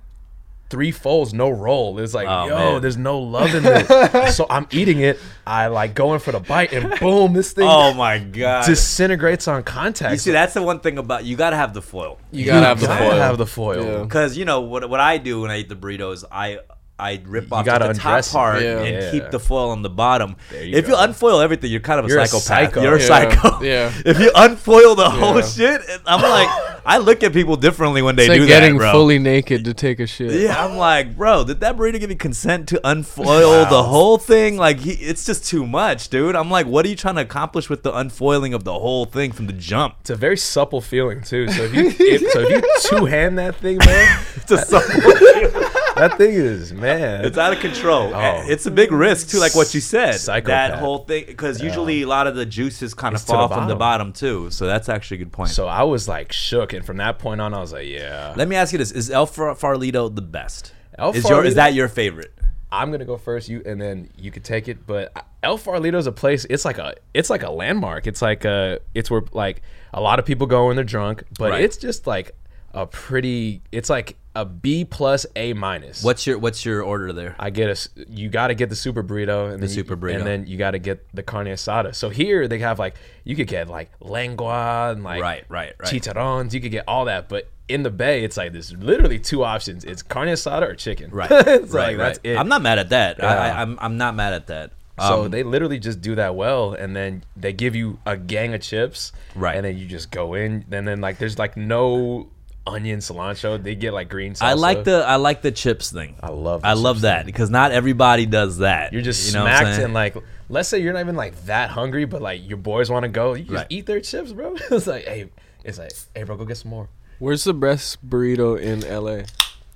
S3: three folds, no roll. It's like,
S1: Oh,
S3: yo,
S1: man.
S3: there's no love in this. so I'm eating it. I like going for the bite, and boom, this thing
S1: Oh my god!
S3: disintegrates on contact.
S1: you see, that's the one thing about you got to have the foil.
S2: you gotta have the
S3: gotta
S2: foil.
S3: have the foil.
S2: Yeah.
S1: Because you know what what I do when I eat the burritos, I I rip off the top part
S2: Yeah.
S1: and
S3: Yeah.
S1: keep the foil on the bottom.
S3: you
S1: if
S3: go.
S1: you unfoil everything, you're kind of a
S3: You're a psycho.
S1: You're a
S2: Yeah.
S1: psycho.
S2: Yeah.
S1: If you unfoil the whole shit, I'm like, I look at people differently when they
S2: It's like
S1: do
S2: getting
S1: that, bro.
S2: fully naked to take a shit.
S1: yeah, I'm like, bro, did that burrito give you consent to unfoil the whole thing? Like, he, it's just too much, dude. I'm like, what are you trying to accomplish with the unfoiling of the whole thing from the jump?
S3: It's a very supple feeling too. So if you if, so if you two hand that thing, man,
S1: It's a
S3: that thing is man.
S1: It's out of control.
S3: Oh.
S1: It's a big risk too, like what you said.
S3: Psychopath.
S1: That whole thing, because usually a lot of the juices kind of
S3: It's to the
S1: fall from the
S3: bottom.
S1: too. So that's actually a good point.
S3: so I was like shook, and from that point on, I was like, yeah.
S1: let me ask you this: Is El Far- Farolito the best?
S3: El
S1: is your is that your favorite?
S3: I'm gonna go first, you and then you could take it. But El is a place. It's like a it's like a landmark. It's like a it's where like a lot of people go when they're drunk, but
S1: Right.
S3: it's just like a pretty. It's like a B plus A minus.
S1: What's your What's your order there?
S3: I get a you got to get the super burrito and
S1: The super burrito.
S3: and then you got to get the carne asada. So here they have like you could get like lengua and like
S1: Right, right, right.
S3: chicharrones. You could get all that, but in the bay it's like there's literally two options. It's carne asada or chicken.
S1: Right,
S3: it's
S1: right,
S3: like that's it.
S1: I'm not mad at that. I, I,
S3: Yeah.
S1: I'm I'm not mad at that.
S3: So
S1: Um,
S3: they literally just do that well, and then they give you a gang of chips,
S1: Right.
S3: And then you just go in, and then like there's like no onion cilantro. They get like green. Salsa.
S1: I like the I like the chips thing.
S3: I love the
S1: I love
S3: chips
S1: that because not everybody does that.
S3: You're just
S1: you know what
S3: smacked and like, let's say you're not even like that hungry, but like your boys want to go. You just
S1: Right.
S3: eat their chips, bro. it's like, hey, it's like, hey, bro, go get some more.
S2: Where's the best burrito in LA?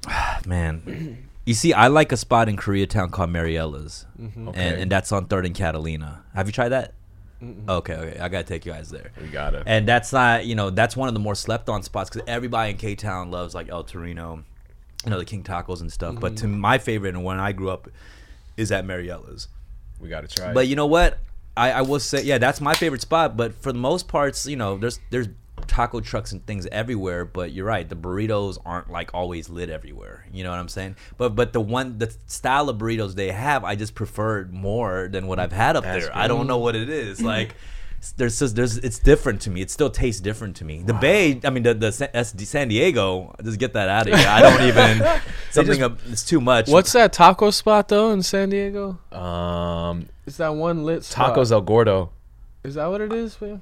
S1: man. You see, I like a spot in Koreatown called Mariella's,
S2: Mm-hmm.
S3: Okay.
S1: and and that's on Third and Catalina. Have you tried that? Okay, okay, I gotta take you guys there.
S3: We got it.
S1: And that's not, you know, that's one of the more slept on spots because everybody in K Town loves like El Taurino, you know, the King Tacos and stuff. But to
S3: Mm-hmm.
S1: my favorite and when I grew up is at Mariella's.
S3: we got to try.
S1: But you know what? I, I will say, yeah, that's my favorite spot. But for the most parts, you know, there's there's taco trucks and things everywhere. But you're right, the burritos aren't like always lit everywhere. You know what I'm saying? But but the one the style of burritos they have, I just prefer more than what I've had up
S3: That's
S1: there. I don't know what it is like. There's just there's it's different to me. It still tastes different to me. The Bay, I mean the the Sa- San Diego, just get that out of here. I don't even something. up it's too much.
S2: What's that taco spot though in San Diego?
S3: um,
S2: Is that one lit spot?
S3: tacos El Gordo.
S2: Is that what it is, man?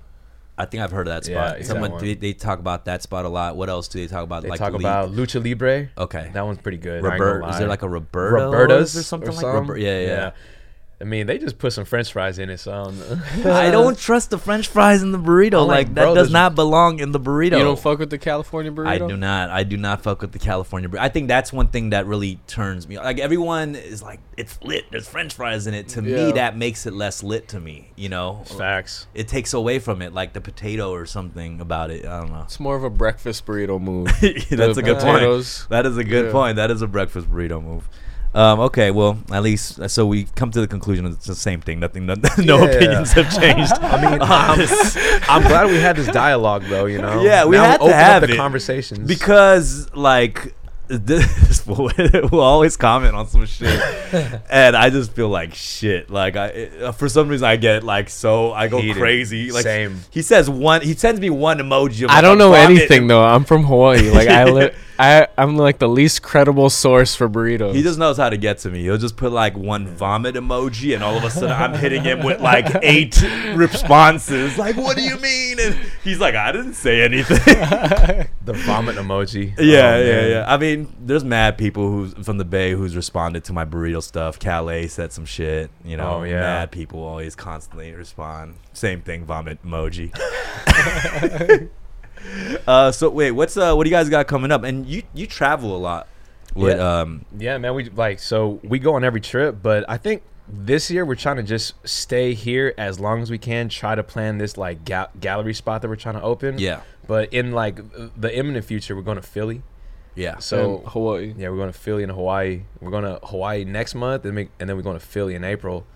S1: I think I've heard of that
S3: Yeah,
S1: spot.
S3: it's
S1: Someone
S3: that
S1: they, they talk about that spot a lot. What else do they talk about?
S3: They
S1: like
S3: talk about lucha libre.
S1: Okay.
S3: that one's pretty good.
S1: Robert, is there like a Roberto
S3: Roberta's
S1: or something like
S3: some?
S1: Robert? Yeah, yeah.
S3: I mean, they just put some French fries in it, so I don't know.
S1: I don't trust the French fries in the burrito.
S3: I'm
S1: Like,
S3: like,
S1: that
S3: bro,
S1: does not belong in the burrito.
S2: You don't fuck with the California burrito?
S1: I do not. I do not fuck with the California burrito. I think that's one thing that really turns me. Like everyone is like, it's lit. There's French fries in it. To me, that makes it less lit to me. You know,
S3: Facts.
S1: it takes away from it, like the potato or something about it. I don't know.
S2: It's more of a breakfast burrito move.
S1: That's
S2: The
S1: a good point. That is a good
S2: Yeah.
S1: point. That is a breakfast burrito move. Um, okay, well, at least so we come to the conclusion it's the same thing. Nothing, no, no
S3: Yeah.
S1: opinions have changed.
S3: I mean, I'm, I'm glad we had this dialogue, though. You know.
S1: Yeah, we
S3: Now
S1: had to
S3: open
S1: have
S3: up the
S1: it.
S3: conversations
S1: because like this fool will always comment on some shit, and I just feel like shit. Like I, it- for some reason, I get like so I go
S3: Heated.
S1: crazy. Like
S3: Same.
S1: he says one, he sends me one emoji. Of
S2: I
S1: like
S2: don't
S1: a
S2: know
S1: vomit
S2: anything though. I'm from Hawaii. Like I, li- I, I'm like the least credible source for burritos.
S1: He just knows how to get to me. He'll just put like one vomit emoji, and all of a sudden I'm hitting him with like eight responses. Like, what do you mean? And he's like, I didn't say anything.
S3: The vomit emoji.
S1: Yeah,
S3: Oh,
S1: yeah,
S3: man.
S1: yeah. I mean, there's mad people who's from the Bay who's responded to my burrito stuff. Calais said some shit. You know,
S3: Oh, yeah.
S1: mad people always constantly respond. Same thing, vomit emoji. uh, so wait, what's uh, what do you guys got coming up? And you you travel a lot. With,
S3: Yeah.
S1: um,
S3: Yeah, man. We like so we go on every trip, but I think this year we're trying to just stay here as long as we can. Try to plan this like ga- gallery spot that we're trying to open.
S1: yeah,
S3: But in like the imminent future, we're going to Philly.
S1: yeah.
S3: So
S2: In Hawaii.
S3: yeah, we're going to Philly and Hawaii. We're going to Hawaii next month, and, we, and then we're going to Philly in April.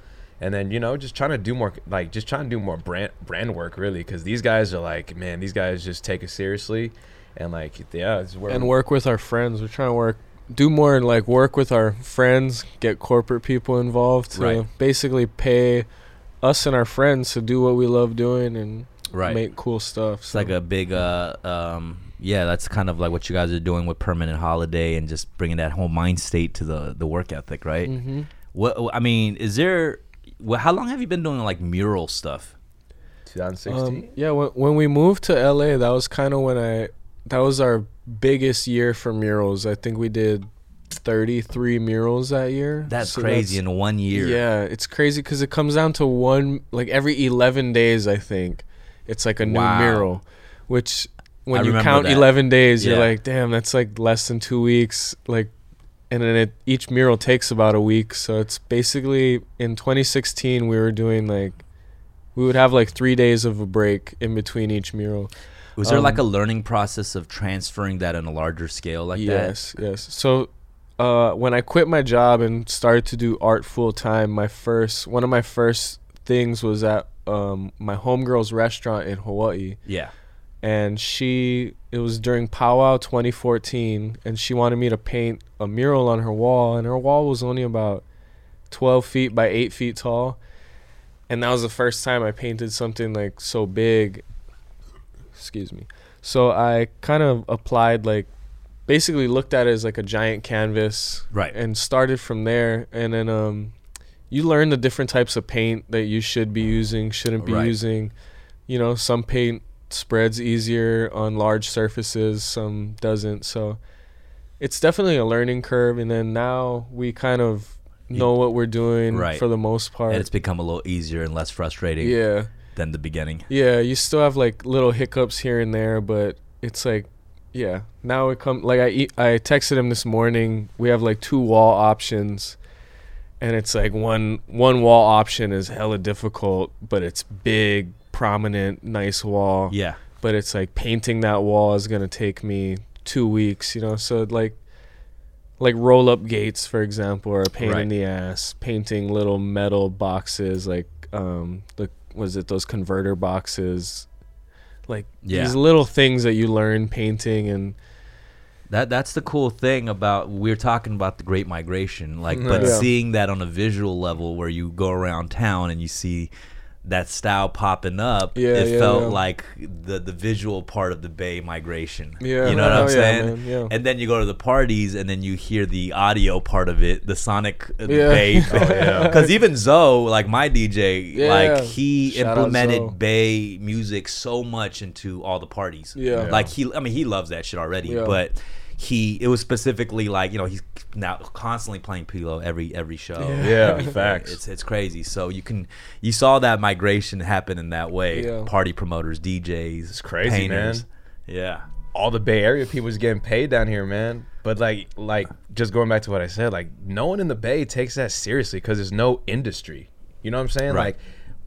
S3: And then you know, just trying to do more, like just trying to do more brand brand work, really, because these guys are like, man, these guys just take it seriously, and like, yeah, it's where
S2: and work with our friends. We're trying to work, do more and like work with our friends, get corporate people involved to
S1: Right.
S2: basically pay us and our friends to do what we love doing and
S1: Right.
S2: make cool stuff.
S1: It's like a big, uh, um, yeah, that's kind of like what you guys are doing with Permanent Holiday and just bringing that whole mind state to the the work ethic, right?
S2: hmm
S1: What I mean, is there? Well, how long have you been doing like mural stuff?
S3: 2016.
S2: Um, yeah, when, when we moved to LA, that was kind of when I, that was our biggest year for murals. I think we did 33 murals that year.
S1: That's
S2: So
S1: crazy in one year.
S2: Yeah, it's crazy because it comes down to one, like every 11 days, I think. It's like a new
S1: Wow.
S2: mural, which when
S1: I
S2: you count
S1: that.
S2: 11 days, you're like, damn, that's like less than two weeks. Like, and then it, each mural takes about a week. So it's basically in 2016, we were doing like, we would have like three days of a break in between each mural.
S1: Was there like a
S2: Um,
S1: learning process of transferring that on a larger scale like that?
S2: yes, yes. So, uh, when I quit my job and started to do art full time, my first one of my first things was at um, my homegirl's restaurant in Hawaii.
S1: Yeah.
S2: And she it was during Powwow 2014, and she wanted me to paint a mural on her wall, and her wall was only about 12 feet by 8 feet tall, and that was the first time I painted something like so big. Excuse me. So I kind of applied like basically looked at it as like a giant canvas
S1: Right.
S2: and started from there and then um you learn the different types of paint that you should be using shouldn't be
S1: Right.
S2: using you know some paint spreads easier on large surfaces some doesn't so it's definitely a learning curve and then now we kind of know what we're doing
S1: Right.
S2: for the most part
S1: And it's become a little easier and less frustrating
S2: yeah
S1: than the beginning.
S2: yeah, you still have like little hiccups here and there, but it's like, yeah. Now it come like I, I texted him this morning. We have like two wall options, and it's like one one wall option is hella difficult, but it's big, prominent, nice wall.
S1: Yeah.
S2: But it's like painting that wall is gonna take me two weeks, you know. So like, like roll up gates, for example, are a pain
S1: Right.
S2: in the ass. Painting little metal boxes, like um, the was it those converter boxes, like
S1: Yeah.
S2: these little things that you learn painting and
S1: That that's the cool thing about we're talking about the Great Migration, like, but
S2: Yeah.
S1: seeing that on a visual level where you go around town and you see that style popping up,
S2: Yeah,
S1: it
S2: yeah,
S1: felt
S2: yeah.
S1: like the the visual part of the Bay migration.
S2: Yeah.
S1: you know what I'm
S2: Oh,
S1: saying?
S2: man.
S1: And then you go to the parties and then you hear the audio part of it, the sonic uh. Bay.
S3: Oh.
S1: Because even Zoe, like my DJ, like he
S2: Shout
S1: implemented Bay music so much into all the parties.
S2: Yeah.
S1: Like he, I mean, he loves that shit already, but he, it was specifically like you know he's now constantly playing Pilo every every show.
S2: Yeah.
S3: Yeah, facts.
S1: It's it's crazy. So you can you saw that migration happen in that way.
S2: Yeah.
S1: Party promoters, DJs,
S3: It's crazy,
S1: painters.
S3: man.
S1: Yeah.
S3: all the Bay Area people was getting paid down here, man. But like, like just going back to what I said, like no one in the Bay takes that seriously because there's no industry. You know what I'm saying?
S1: Right.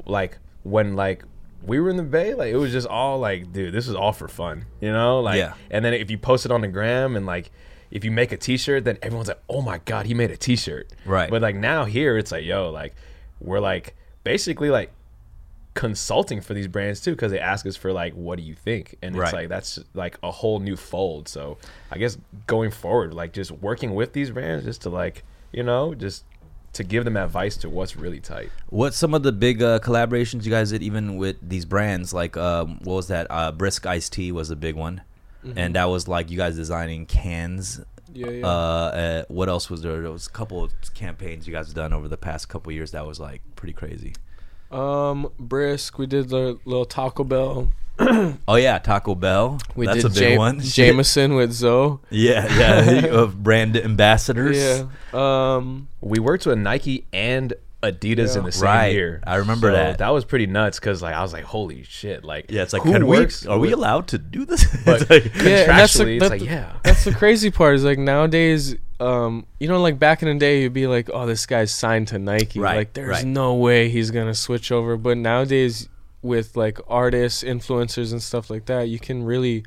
S3: Like, like when like we were in the Bay, like it was just all like, dude, this is all for fun. You know, like,
S1: Yeah.
S3: and then if you post it on the gram and like. If you make a T-shirt, then everyone's like, "Oh my god, he made a T-shirt!"
S1: Right.
S3: But like now here, it's like, yo, like we're like basically like consulting for these brands too because they ask us for like what do you think and
S1: Right.
S3: it's like that's like a whole new fold so i guess going forward like just working with these brands just to like you know just to give them advice to what's really tight
S1: What's some of the big uh, collaborations you guys did, even with these brands? Like, um, what was that? Uh, Brisk Iced Tea was a big one, and that was like you guys designing cans.
S2: Yeah, yeah.
S1: Uh, uh, what else was there? There was a couple of campaigns you guys have done over the past couple years that was like pretty crazy.
S2: Um, brisk. We did the little Taco Bell.
S1: Oh yeah, Taco Bell.
S2: We
S1: That's
S2: did
S1: a big
S2: Jam-
S1: one.
S2: Jameson with Zoe.
S1: Yeah, yeah, of brand ambassadors.
S2: Yeah. Um.
S3: we worked with nike and adidas
S2: Yeah.
S3: in the same
S1: Right.
S3: year
S1: I remember
S3: So
S1: that.
S3: that was pretty nuts because like i was like holy shit like
S1: Yeah, it's like,
S3: who
S1: can we?
S3: works
S1: Are we allowed to do this?
S3: But-
S1: It's like-
S2: Yeah, and that's the-
S3: it's
S2: that-
S3: like, yeah.
S2: That's the crazy part. Is like nowadays, um, you know, like back in the day, you'd be like, "Oh, this guy's signed to Nike.
S1: Right,
S2: Like, there's
S1: right.
S2: no way he's gonna switch over." But nowadays, with like artists, influencers, and stuff like that, you can really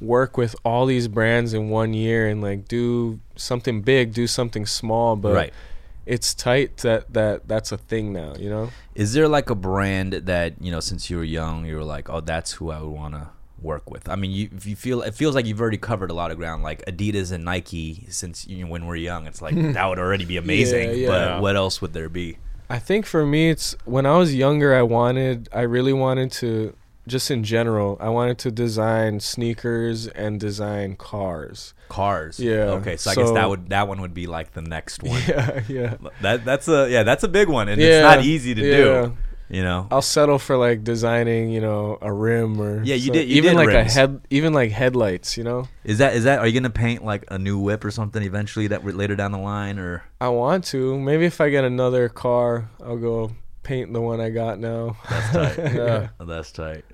S2: work with all these brands in one year and like do something big, do something small, but
S1: right.
S2: it's tight that that that's a thing now. You know?
S1: Is there like a brand that you know, since you were young, you were like, oh, that's who I would want to work with? I mean, you if you feel it feels like you've already covered a lot of ground, like Adidas and Nike. Since you know, when we're young, it's like that would already be amazing.
S2: yeah.
S1: But what else would there be?
S2: I think for me, it's when I was younger, I wanted, I really wanted to, just in general, I wanted to design sneakers and design cars.
S1: Cars.
S2: Yeah,
S1: Okay, so, I guess
S2: so-
S1: that would that one would be like the next one.
S2: Yeah, yeah.
S1: That that's a yeah, that's a big one, and
S2: Yeah,
S1: it's not easy to
S2: yeah.
S1: do. You know.
S2: I'll settle for like designing, you know, a rim or
S1: Yeah, you
S2: so-
S1: did- you
S2: even
S1: did
S2: like
S1: rims.
S2: a head, even like headlights. You know,
S1: Is that is that are you gonna paint like a new whip or something eventually that we- later down the line or
S2: I want to. Maybe if I get another car, I'll go paint the one I got now.
S1: That's tight.
S2: yeah.
S1: Oh, that's tight.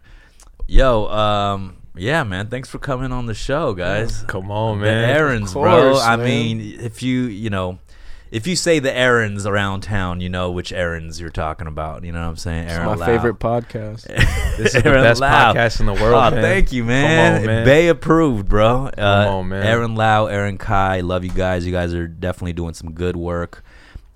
S1: Yo, um, yeah, man. Thanks for coming on the show, guys.
S3: come on
S1: the
S3: man
S1: Aarons, bro.
S2: course,
S1: I mean, if you you know, if you say the Aarons around town, you know which Aarons you're talking about. You know what I'm saying?
S2: It's
S1: Aaron
S2: my
S1: Lau.
S2: favorite podcast.
S3: this is the best
S1: Lau.
S3: podcast in the world
S1: Oh,
S3: man.
S1: thank you, man.
S3: on, man.
S1: Bay approved, bro. Uh,
S3: on, man.
S1: Aaron Lau, Aaron Kai, love you guys. You guys are definitely doing some good work.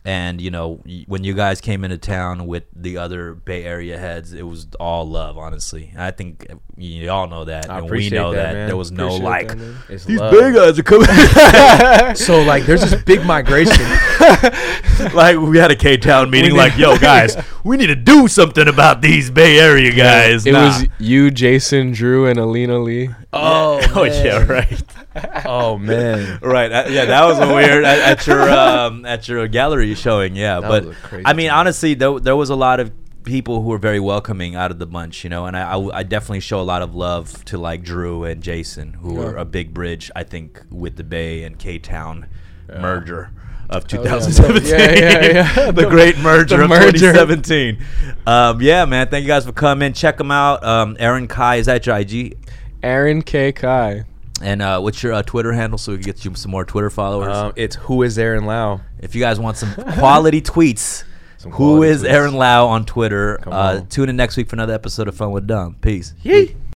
S1: And you know, when you guys came into town with the other Bay Area heads, it was all love. Honestly, I think uh, you all know that,
S3: I
S1: and we know
S3: that,
S1: that. There was no
S2: Appreciate
S1: like
S2: that,
S1: these
S3: love.
S1: big guys are coming.
S3: so like there's this big migration
S1: like we had a K Town meeting. Like, yo, guys, we need to do something about these Bay Area guys.
S2: It
S1: Nah.
S2: was you, Jason, Drew, and Alina Lee.
S3: oh
S1: oh yeah, right.
S3: oh man
S1: right. yeah, that was a weird at, at your um, at your gallery showing. Yeah,
S3: That
S1: but
S3: was a crazy
S1: I mean,
S3: time.
S1: honestly, there, there was a lot of people who were very welcoming out of the bunch, you know, and I, I, I definitely show a lot of love to like Drew and Jason, who
S2: Yeah.
S1: are a big bridge, I think, with the Bay and K Town merger of
S2: Oh, yeah.
S1: 2017.
S2: Yeah, yeah, yeah.
S1: the
S2: The-
S1: great merger
S2: the
S1: of
S2: merger.
S1: 2017. Um, yeah, man. Thank you guys for coming. Check them out. Um, Aaron Kai is that your IG?
S2: Aaron K. Kai.
S1: And uh, what's your uh, Twitter handle so we can get you some more Twitter followers?
S3: um, it's who is Aaron Lau
S1: if you guys want some quality tweets,
S3: Some
S1: who
S3: quality
S1: is
S3: tweets.
S1: Aaron Lau on Twitter? Uh,
S3: on.
S1: tune in next week for another episode of Fun with Dumb. Peace.
S3: Yee.